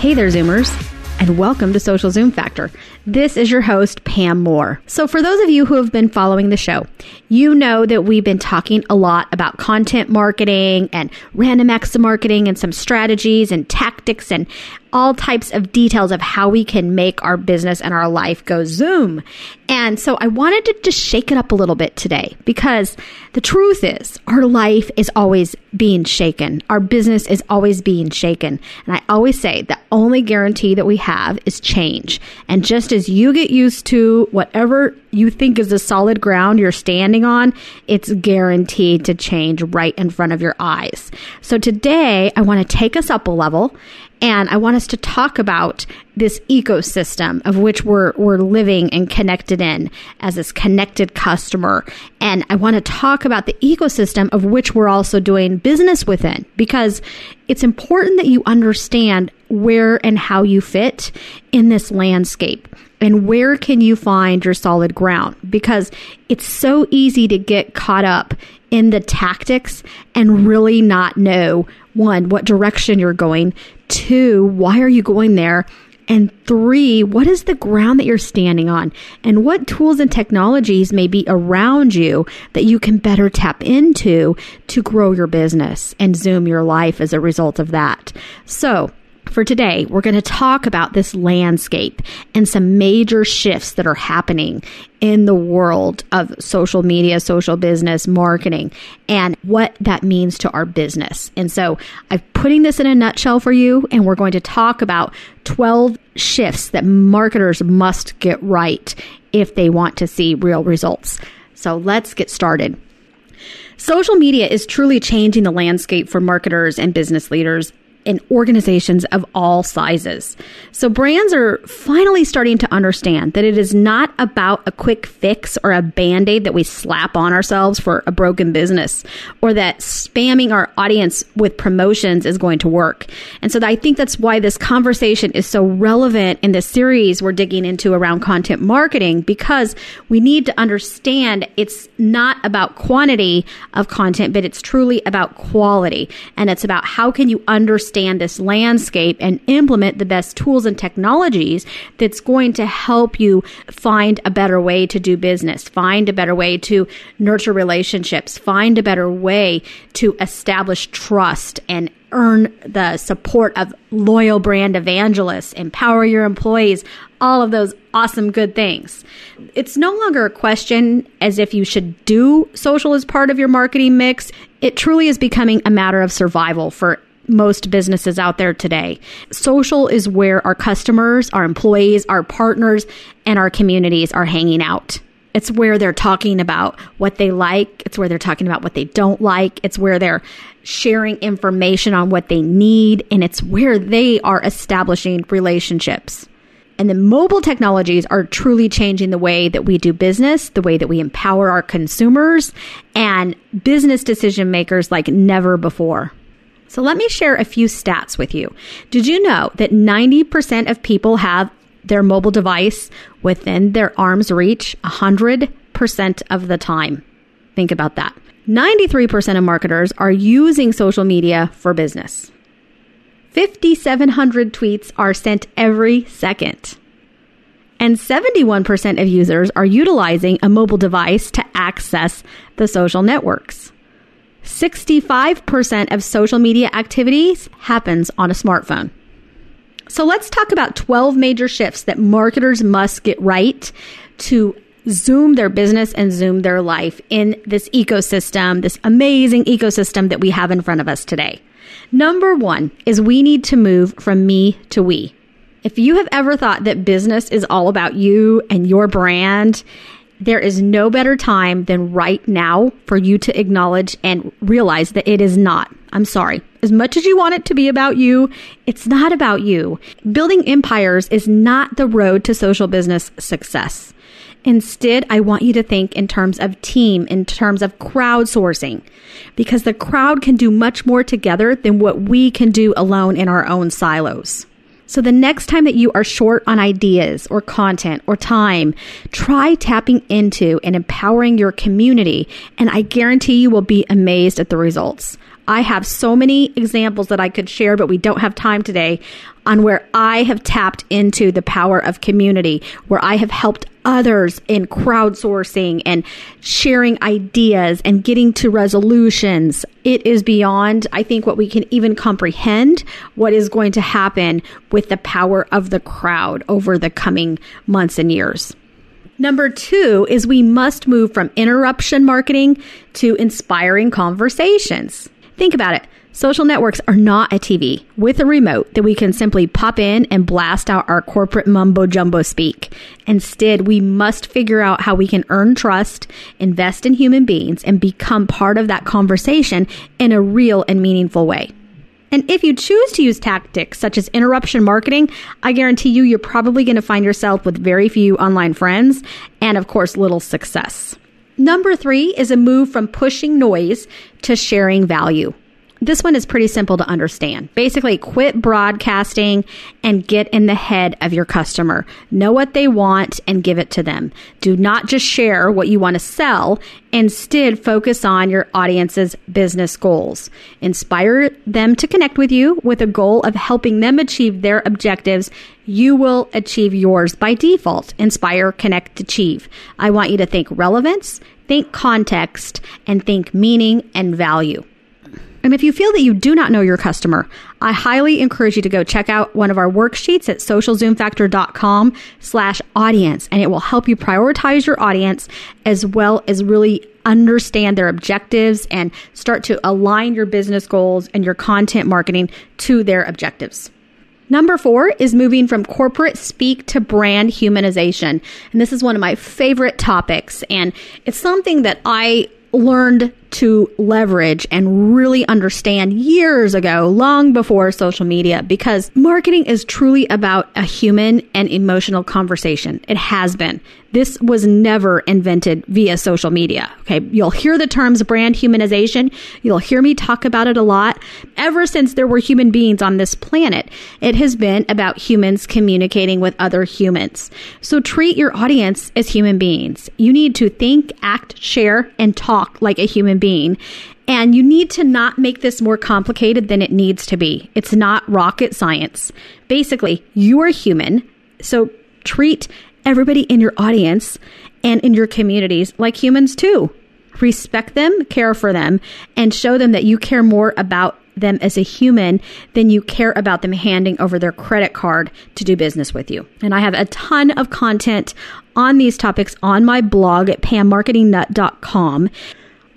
Hey there, Zoomers, and welcome to Social Zoom Factor. This is your host, Pam Moore. So, for those of you who have been following the show, you know that we've been talking a lot about content marketing and random acts of marketing and some strategies and tactics and all types of details of how we can make our business and our life go Zoom. And so I wanted to just shake it up a little bit today because the truth is our life is always being shaken. Our business is always being shaken. And I always say the only guarantee that we have is change. And just as you get used to whatever you think is the solid ground you're standing on, it's guaranteed to change right in front of your eyes. So today I want to take us up a level and I want us to talk about this ecosystem of which we're, we're living and connected in as this connected customer. And I want to talk about the ecosystem of which we're also doing business within because it's important that you understand where and how you fit in this landscape and where can you find your solid ground because it's so easy to get caught up in the tactics and really not know one what direction you're going two why are you going there and three, what is the ground that you're standing on? And what tools and technologies may be around you that you can better tap into to grow your business and zoom your life as a result of that? So, for today, we're going to talk about this landscape and some major shifts that are happening in the world of social media, social business, marketing, and what that means to our business. And so I'm putting this in a nutshell for you, and we're going to talk about 12 shifts that marketers must get right if they want to see real results. So let's get started. Social media is truly changing the landscape for marketers and business leaders in organizations of all sizes. So brands are finally starting to understand that it is not about a quick fix or a band-aid that we slap on ourselves for a broken business or that spamming our audience with promotions is going to work. And so I think that's why this conversation is so relevant in the series we're digging into around content marketing because we need to understand it's not about quantity of content, but it's truly about quality. And it's about how can you understand understand this landscape and implement the best tools and technologies that's going to help you find a better way to do business, find a better way to nurture relationships, find a better way to establish trust and earn the support of loyal brand evangelists, empower your employees, all of those awesome good things. It's no longer a question as if you should do social as part of your marketing mix. It truly is becoming a matter of survival for most businesses out there today. Social is where our customers, our employees, our partners, and our communities are hanging out. It's where they're talking about what they like. It's where they're talking about what they don't like. It's where they're sharing information on what they need. And it's where they are establishing relationships. And the mobile technologies are truly changing the way that we do business, the way that we empower our consumers and business decision makers like never before. So let me share a few stats with you. Did you know that 90% of people have their mobile device within their arm's reach 100% of the time? Think about that. 93% of marketers are using social media for business. 5,700 tweets are sent every second. And 71% of users are utilizing a mobile device to access the social networks. 65% of social media activities happens on a smartphone. So let's talk about 12 major shifts that marketers must get right to zoom their business and zoom their life in this ecosystem, this amazing ecosystem that we have in front of us today. Number one is we need to move from me to we. If you have ever thought that business is all about you and your brand There is no better time than right now for you to acknowledge and realize that it is not. I'm sorry. As much as you want it to be about you, it's not about you. Building empires is not the road to social business success. Instead, I want you to think in terms of team, in terms of crowdsourcing, because the crowd can do much more together than what we can do alone in our own silos. So the next time that you are short on ideas or content or time, try tapping into and empowering your community, and I guarantee you will be amazed at the results. I have so many examples that I could share, but we don't have time today on where I have tapped into the power of community, where I have helped others in crowdsourcing and sharing ideas and getting to resolutions. It is beyond, I think, what we can even comprehend what is going to happen with the power of the crowd over the coming months and years. Number two is we must move from interruption marketing to inspiring conversations. Think about it. Social networks are not a TV with a remote that we can simply pop in and blast out our corporate mumbo jumbo speak. Instead, we must figure out how we can earn trust, invest in human beings, and become part of that conversation in a real and meaningful way. And if you choose to use tactics such as interruption marketing, I guarantee you, you're probably going to find yourself with very few online friends and, of course, little success. Number three is a move from pushing noise to sharing value. This one is pretty simple to understand. Basically, quit broadcasting and get in the head of your customer. Know what they want and give it to them. Do not just share what you want to sell. Instead, focus on your audience's business goals. Inspire them to connect with you with a goal of helping them achieve their objectives. You will achieve yours by default. Inspire, connect, achieve. I want you to think relevance, think context, and think meaning and value. And if you feel that you do not know your customer, I highly encourage you to go check out one of our worksheets at socialzoomfactor.com slash audience. And it will help you prioritize your audience as well as really understand their objectives and start to align your business goals and your content marketing to their objectives. Number four is moving from corporate speak to brand humanization. And this is one of my favorite topics. And it's something that I learned to leverage and really understand years ago, long before social media, because marketing is truly about a human and emotional conversation. It has been. This was never invented via social media. Okay. You'll hear the terms brand humanization. You'll hear me talk about it a lot. Ever since there were human beings on this planet, it has been about humans communicating with other humans. So treat your audience as human beings. You need to think, act, share, and talk like a human being. And you need to not make this more complicated than it needs to be. It's not rocket science. Basically, you are human. So treat everybody in your audience and in your communities like humans too. Respect them, care for them, and show them that you care more about them as a human than you care about them handing over their credit card to do business with you. And I have a ton of content on these topics on my blog at pammarketingnut.com.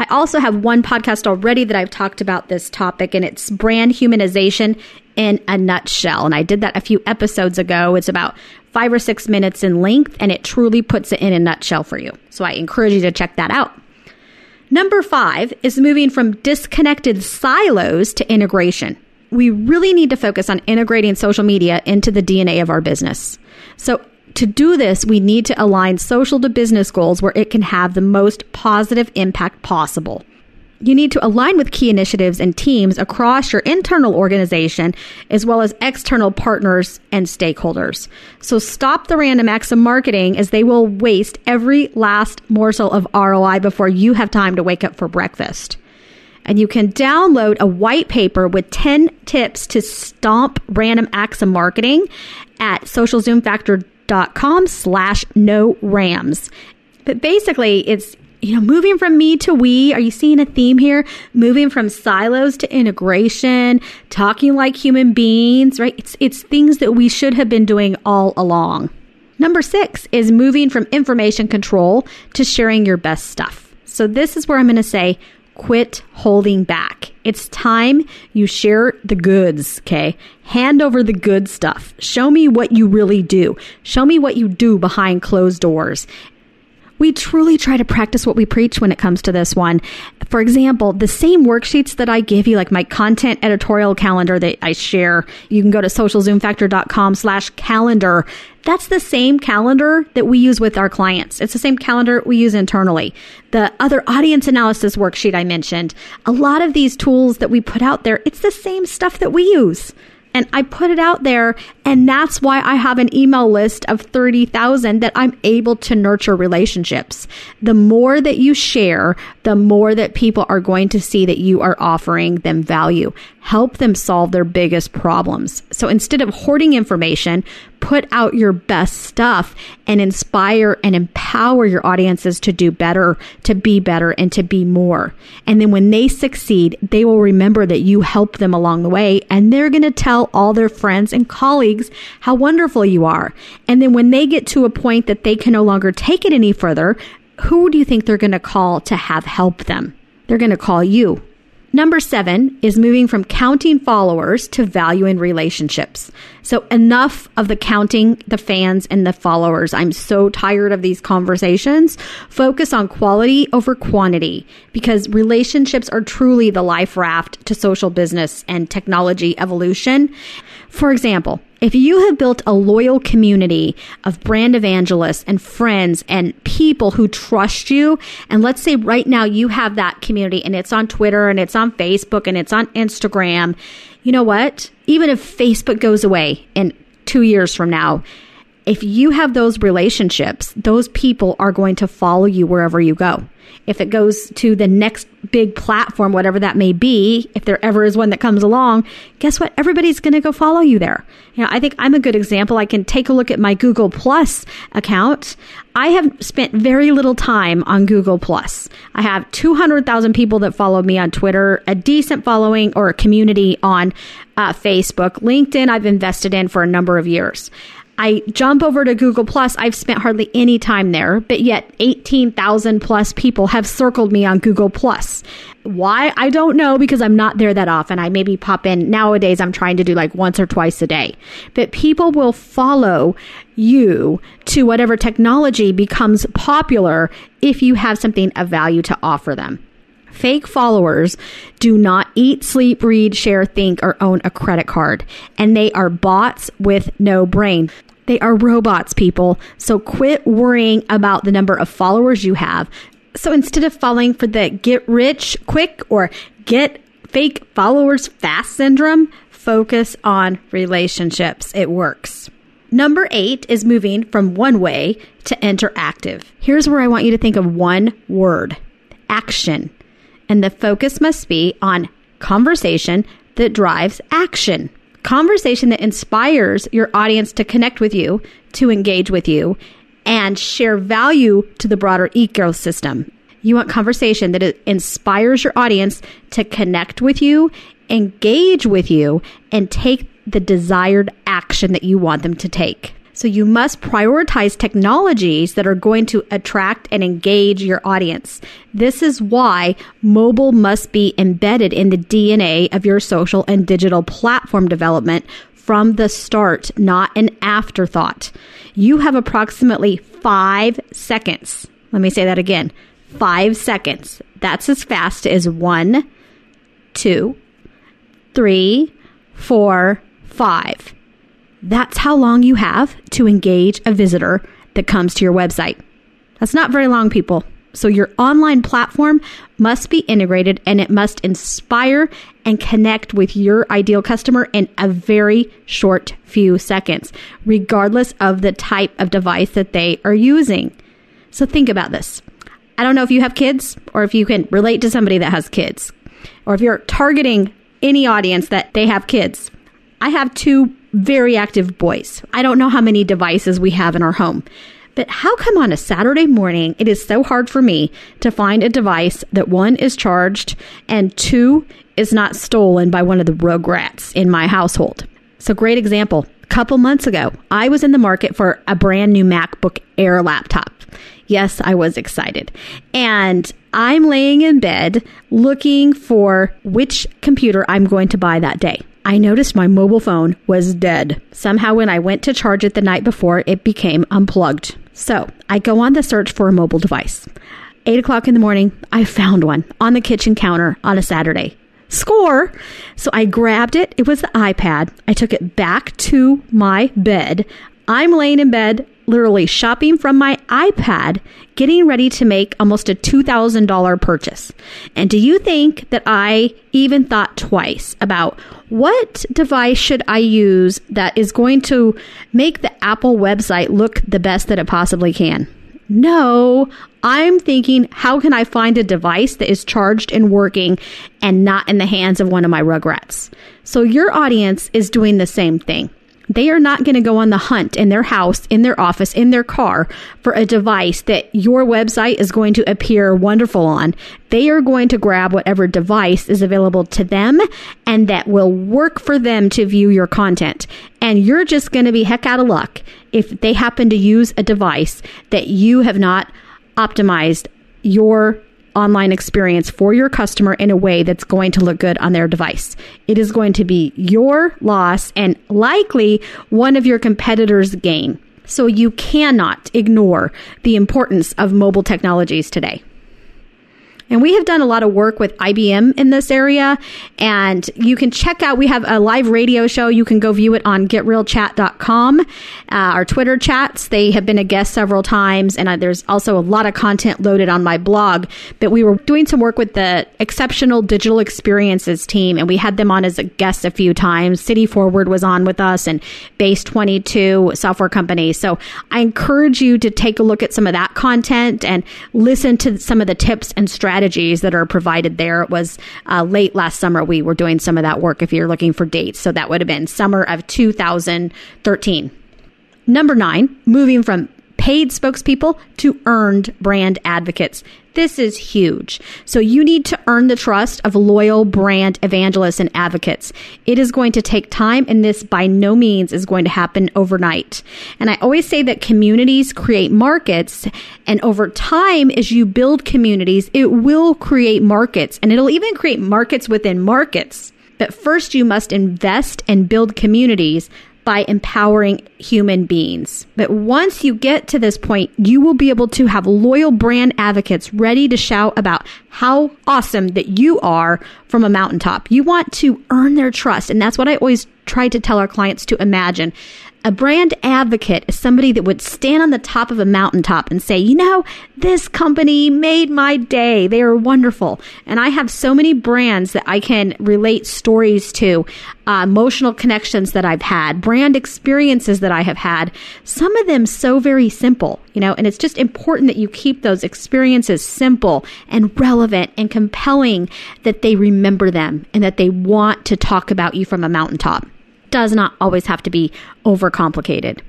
I also have one podcast already that I've talked about this topic, and it's brand humanization in a nutshell. And I did that a few episodes ago. It's about five or six minutes in length, and it truly puts it in a nutshell for you. So I encourage you to check that out. Number five is moving from disconnected silos to integration. We really need to focus on integrating social media into the DNA of our business. So to do this, we need to align social to business goals where it can have the most positive impact possible you need to align with key initiatives and teams across your internal organization as well as external partners and stakeholders. So stop the random acts of marketing as they will waste every last morsel of ROI before you have time to wake up for breakfast. And you can download a white paper with 10 tips to stomp random acts of marketing at socialzoomfactor.com slash no rams. But basically, it's you know, moving from me to we, are you seeing a theme here? Moving from silos to integration, talking like human beings, right? It's, it's things that we should have been doing all along. Number six is moving from information control to sharing your best stuff. So this is where I'm going to say, quit holding back. It's time you share the goods, okay? Hand over the good stuff. Show me what you really do. Show me what you do behind closed doors We truly try to practice what we preach when it comes to this one. For example, the same worksheets that I give you, like my content editorial calendar that I share, you can go to socialzoomfactor.com slash calendar. That's the same calendar that we use with our clients. It's the same calendar we use internally. The other audience analysis worksheet I mentioned, a lot of these tools that we put out there, it's the same stuff that we use and I put it out there. And that's why I have an email list of 30,000 that I'm able to nurture relationships. The more that you share, the more that people are going to see that you are offering them value. Help them solve their biggest problems. So instead of hoarding information, put out your best stuff and inspire and empower your audiences to do better, to be better, and to be more. And then when they succeed, they will remember that you helped them along the way and they're going to tell all their friends and colleagues how wonderful you are. And then when they get to a point that they can no longer take it any further, who do you think they're going to call to have help them? They're going to call you. Number seven is moving from counting followers to value in relationships. So enough of the counting the fans and the followers. I'm so tired of these conversations. Focus on quality over quantity because relationships are truly the life raft to social business and technology evolution. For example, if you have built a loyal community of brand evangelists and friends and people who trust you, and let's say right now you have that community and it's on Twitter and it's on Facebook and it's on Instagram, you know what? Even if Facebook goes away in two years from now, if you have those relationships, those people are going to follow you wherever you go. If it goes to the next big platform, whatever that may be, if there ever is one that comes along, guess what? Everybody's going to go follow you there. You know, I think I'm a good example. I can take a look at my Google Plus account. I have spent very little time on Google Plus. I have 200,000 people that follow me on Twitter, a decent following or a community on uh, Facebook. LinkedIn, I've invested in for a number of years. I jump over to Google Plus. I've spent hardly any time there, but yet 18,000 plus people have circled me on Google Plus. Why? I don't know because I'm not there that often. I maybe pop in nowadays. I'm trying to do like once or twice a day, but people will follow you to whatever technology becomes popular if you have something of value to offer them. Fake followers do not eat, sleep, read, share, think, or own a credit card. And they are bots with no brain. They are robots, people. So quit worrying about the number of followers you have. So instead of falling for the get rich quick or get fake followers fast syndrome, focus on relationships. It works. Number eight is moving from one way to interactive. Here's where I want you to think of one word action and the focus must be on conversation that drives action. Conversation that inspires your audience to connect with you, to engage with you, and share value to the broader ecosystem. You want conversation that inspires your audience to connect with you, engage with you, and take the desired action that you want them to take. So you must prioritize technologies that are going to attract and engage your audience. This is why mobile must be embedded in the DNA of your social and digital platform development from the start, not an afterthought. You have approximately five seconds. Let me say that again. Five seconds. That's as fast as one, two, three, four, five that's how long you have to engage a visitor that comes to your website. That's not very long, people. So your online platform must be integrated and it must inspire and connect with your ideal customer in a very short few seconds, regardless of the type of device that they are using. So think about this. I don't know if you have kids or if you can relate to somebody that has kids or if you're targeting any audience that they have kids. I have two very active boys. I don't know how many devices we have in our home. But how come on a Saturday morning it is so hard for me to find a device that one is charged and two is not stolen by one of the rogue rugrats in my household? So, great example. A couple months ago, I was in the market for a brand new MacBook Air laptop. Yes, I was excited. And I'm laying in bed looking for which computer I'm going to buy that day. I noticed my mobile phone was dead. Somehow, when I went to charge it the night before, it became unplugged. So I go on the search for a mobile device. Eight o'clock in the morning, I found one on the kitchen counter on a Saturday. Score! So I grabbed it. It was the iPad. I took it back to my bed. I'm laying in bed, literally shopping from my iPad, getting ready to make almost a $2,000 purchase. And do you think that I even thought twice about what device should I use that is going to make the Apple website look the best that it possibly can? No, I'm thinking, how can I find a device that is charged and working and not in the hands of one of my rugrats? So your audience is doing the same thing. They are not going to go on the hunt in their house, in their office, in their car for a device that your website is going to appear wonderful on. They are going to grab whatever device is available to them and that will work for them to view your content. And you're just going to be heck out of luck if they happen to use a device that you have not optimized your online experience for your customer in a way that's going to look good on their device. It is going to be your loss and likely one of your competitors' gain. So you cannot ignore the importance of mobile technologies today. And we have done a lot of work with IBM in this area. And you can check out, we have a live radio show. You can go view it on getrealchat.com. Uh, our Twitter chats, they have been a guest several times. And there's also a lot of content loaded on my blog. But we were doing some work with the Exceptional Digital Experiences team. And we had them on as a guest a few times. City Forward was on with us and Base 22 software company. So I encourage you to take a look at some of that content and listen to some of the tips and strategies strategies that are provided there. It was uh, late last summer. We were doing some of that work if you're looking for dates. So that would have been summer of 2013. Number nine, moving from paid spokespeople to earned brand advocates. This is huge. So you need to earn the trust of loyal brand evangelists and advocates. It is going to take time and this by no means is going to happen overnight. And I always say that communities create markets and over time as you build communities, it will create markets and it'll even create markets within markets. But first you must invest and build communities by empowering human beings. But once you get to this point, you will be able to have loyal brand advocates ready to shout about how awesome that you are from a mountaintop. You want to earn their trust. And that's what I always try to tell our clients to imagine a brand advocate is somebody that would stand on the top of a mountaintop and say, you know, this company made my day. They are wonderful. And I have so many brands that I can relate stories to, uh, emotional connections that I've had, brand experiences that I have had. Some of them so very simple, you know, and it's just important that you keep those experiences simple and relevant and compelling that they remember them and that they want to talk about you from a mountaintop does not always have to be overcomplicated.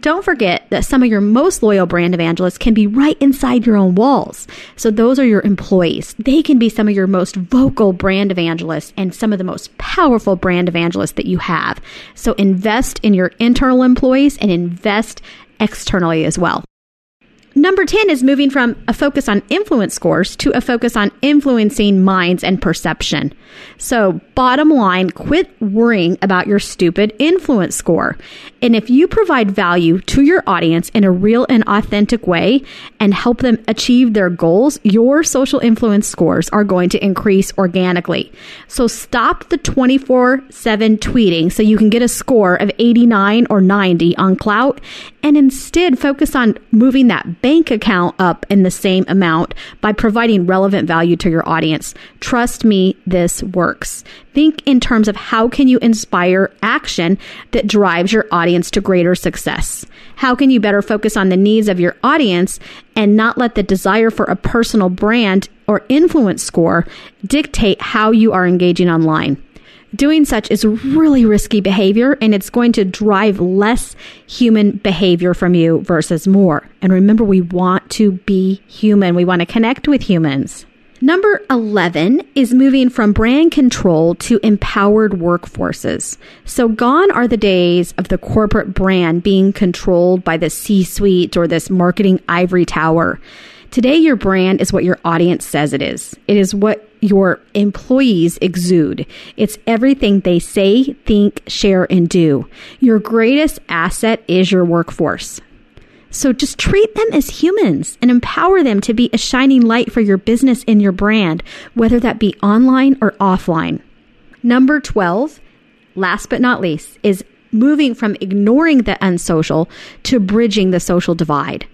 Don't forget that some of your most loyal brand evangelists can be right inside your own walls. So those are your employees. They can be some of your most vocal brand evangelists and some of the most powerful brand evangelists that you have. So invest in your internal employees and invest externally as well. Number 10 is moving from a focus on influence scores to a focus on influencing minds and perception. So, bottom line, quit worrying about your stupid influence score. And if you provide value to your audience in a real and authentic way and help them achieve their goals, your social influence scores are going to increase organically. So, stop the 24 7 tweeting so you can get a score of 89 or 90 on Klout and instead focus on moving that bank account up in the same amount by providing relevant value to your audience. Trust me, this works. Think in terms of how can you inspire action that drives your audience to greater success? How can you better focus on the needs of your audience and not let the desire for a personal brand or influence score dictate how you are engaging online? Doing such is really risky behavior and it's going to drive less human behavior from you versus more. And remember, we want to be human. We want to connect with humans. Number 11 is moving from brand control to empowered workforces. So gone are the days of the corporate brand being controlled by the C suite or this marketing ivory tower. Today, your brand is what your audience says it is. It is what your employees exude. It's everything they say, think, share, and do. Your greatest asset is your workforce. So just treat them as humans and empower them to be a shining light for your business and your brand, whether that be online or offline. Number 12, last but not least, is moving from ignoring the unsocial to bridging the social divide.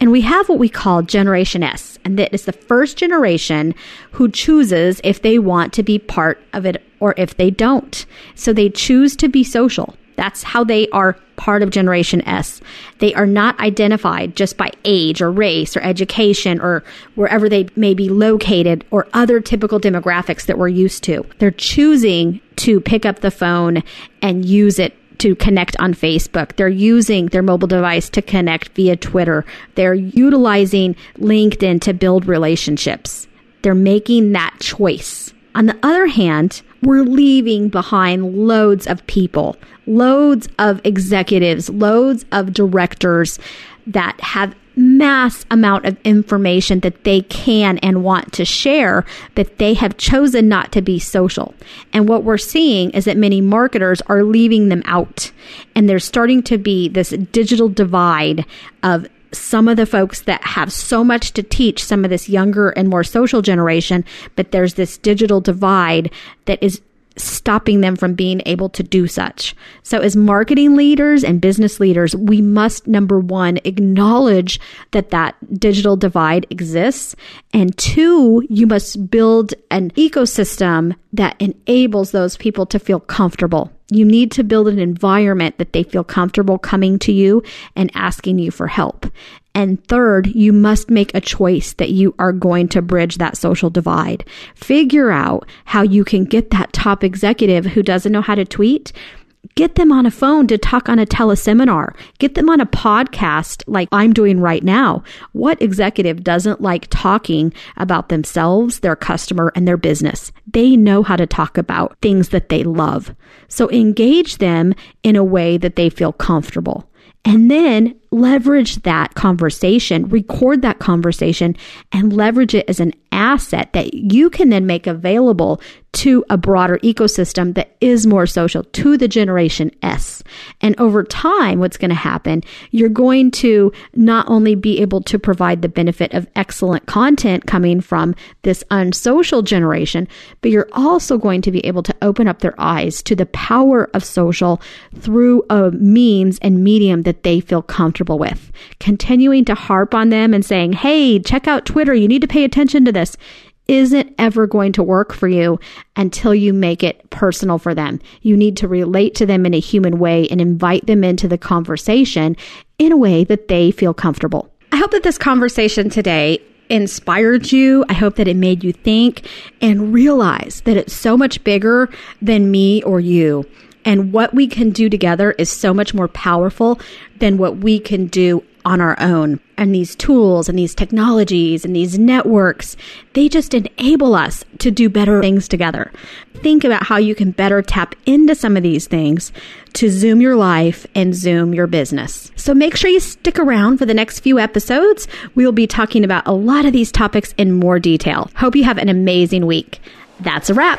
And we have what we call Generation S, and that is the first generation who chooses if they want to be part of it or if they don't. So they choose to be social. That's how they are part of Generation S. They are not identified just by age or race or education or wherever they may be located or other typical demographics that we're used to. They're choosing to pick up the phone and use it to connect on Facebook. They're using their mobile device to connect via Twitter. They're utilizing LinkedIn to build relationships. They're making that choice. On the other hand, we're leaving behind loads of people, loads of executives, loads of directors that have mass amount of information that they can and want to share, but they have chosen not to be social. And what we're seeing is that many marketers are leaving them out. And there's starting to be this digital divide of some of the folks that have so much to teach some of this younger and more social generation, but there's this digital divide that is stopping them from being able to do such. So, as marketing leaders and business leaders, we must number one, acknowledge that that digital divide exists. And two, you must build an ecosystem that enables those people to feel comfortable. You need to build an environment that they feel comfortable coming to you and asking you for help. And third, you must make a choice that you are going to bridge that social divide. Figure out how you can get that top executive who doesn't know how to tweet get them on a phone to talk on a teleseminar. Get them on a podcast like I'm doing right now. What executive doesn't like talking about themselves, their customer, and their business? They know how to talk about things that they love. So engage them in a way that they feel comfortable. And then leverage that conversation, record that conversation, and leverage it as an asset that you can then make available to a broader ecosystem that is more social to the generation S. And over time, what's going to happen, you're going to not only be able to provide the benefit of excellent content coming from this unsocial generation, but you're also going to be able to open up their eyes to the power of social through a means and medium that they feel comfortable with. Continuing to harp on them and saying, Hey, check out Twitter. You need to pay attention to this isn't ever going to work for you until you make it personal for them. You need to relate to them in a human way and invite them into the conversation in a way that they feel comfortable. I hope that this conversation today inspired you. I hope that it made you think and realize that it's so much bigger than me or you. And what we can do together is so much more powerful than what we can do on our own. And these tools and these technologies and these networks, they just enable us to do better things together. Think about how you can better tap into some of these things to zoom your life and zoom your business. So make sure you stick around for the next few episodes. We'll be talking about a lot of these topics in more detail. Hope you have an amazing week. That's a wrap.